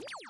you